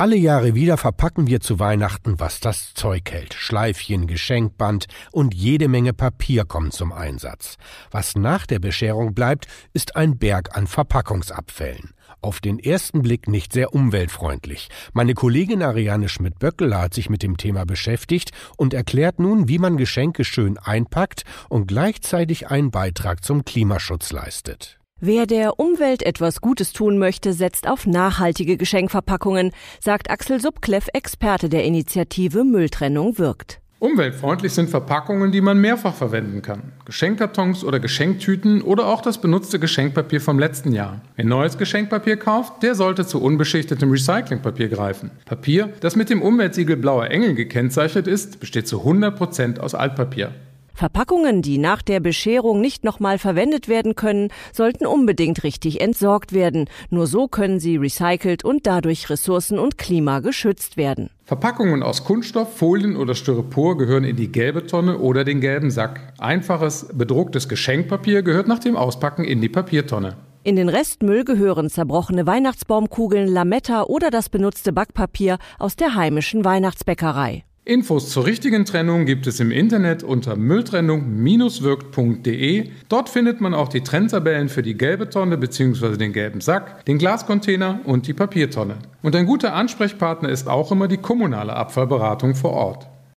Alle Jahre wieder verpacken wir zu Weihnachten, was das Zeug hält. Schleifchen, Geschenkband und jede Menge Papier kommen zum Einsatz. Was nach der Bescherung bleibt, ist ein Berg an Verpackungsabfällen. Auf den ersten Blick nicht sehr umweltfreundlich. Meine Kollegin Ariane Schmidt-Böckeler hat sich mit dem Thema beschäftigt und erklärt nun, wie man Geschenke schön einpackt und gleichzeitig einen Beitrag zum Klimaschutz leistet. Wer der Umwelt etwas Gutes tun möchte, setzt auf nachhaltige Geschenkverpackungen, sagt Axel Subkleff, Experte der Initiative Mülltrennung wirkt. Umweltfreundlich sind Verpackungen, die man mehrfach verwenden kann. Geschenkkartons oder Geschenktüten oder auch das benutzte Geschenkpapier vom letzten Jahr. Wer neues Geschenkpapier kauft, der sollte zu unbeschichtetem Recyclingpapier greifen. Papier, das mit dem Umweltsiegel Blauer Engel gekennzeichnet ist, besteht zu 100% aus Altpapier. Verpackungen, die nach der Bescherung nicht nochmal verwendet werden können, sollten unbedingt richtig entsorgt werden. Nur so können sie recycelt und dadurch Ressourcen und Klima geschützt werden. Verpackungen aus Kunststoff, Folien oder Styropor gehören in die gelbe Tonne oder den gelben Sack. Einfaches, bedrucktes Geschenkpapier gehört nach dem Auspacken in die Papiertonne. In den Restmüll gehören zerbrochene Weihnachtsbaumkugeln, Lametta oder das benutzte Backpapier aus der heimischen Weihnachtsbäckerei. Infos zur richtigen Trennung gibt es im Internet unter mülltrennung-wirkt.de. Dort findet man auch die Trenntabellen für die gelbe Tonne bzw. den gelben Sack, den Glascontainer und die Papiertonne. Und ein guter Ansprechpartner ist auch immer die kommunale Abfallberatung vor Ort.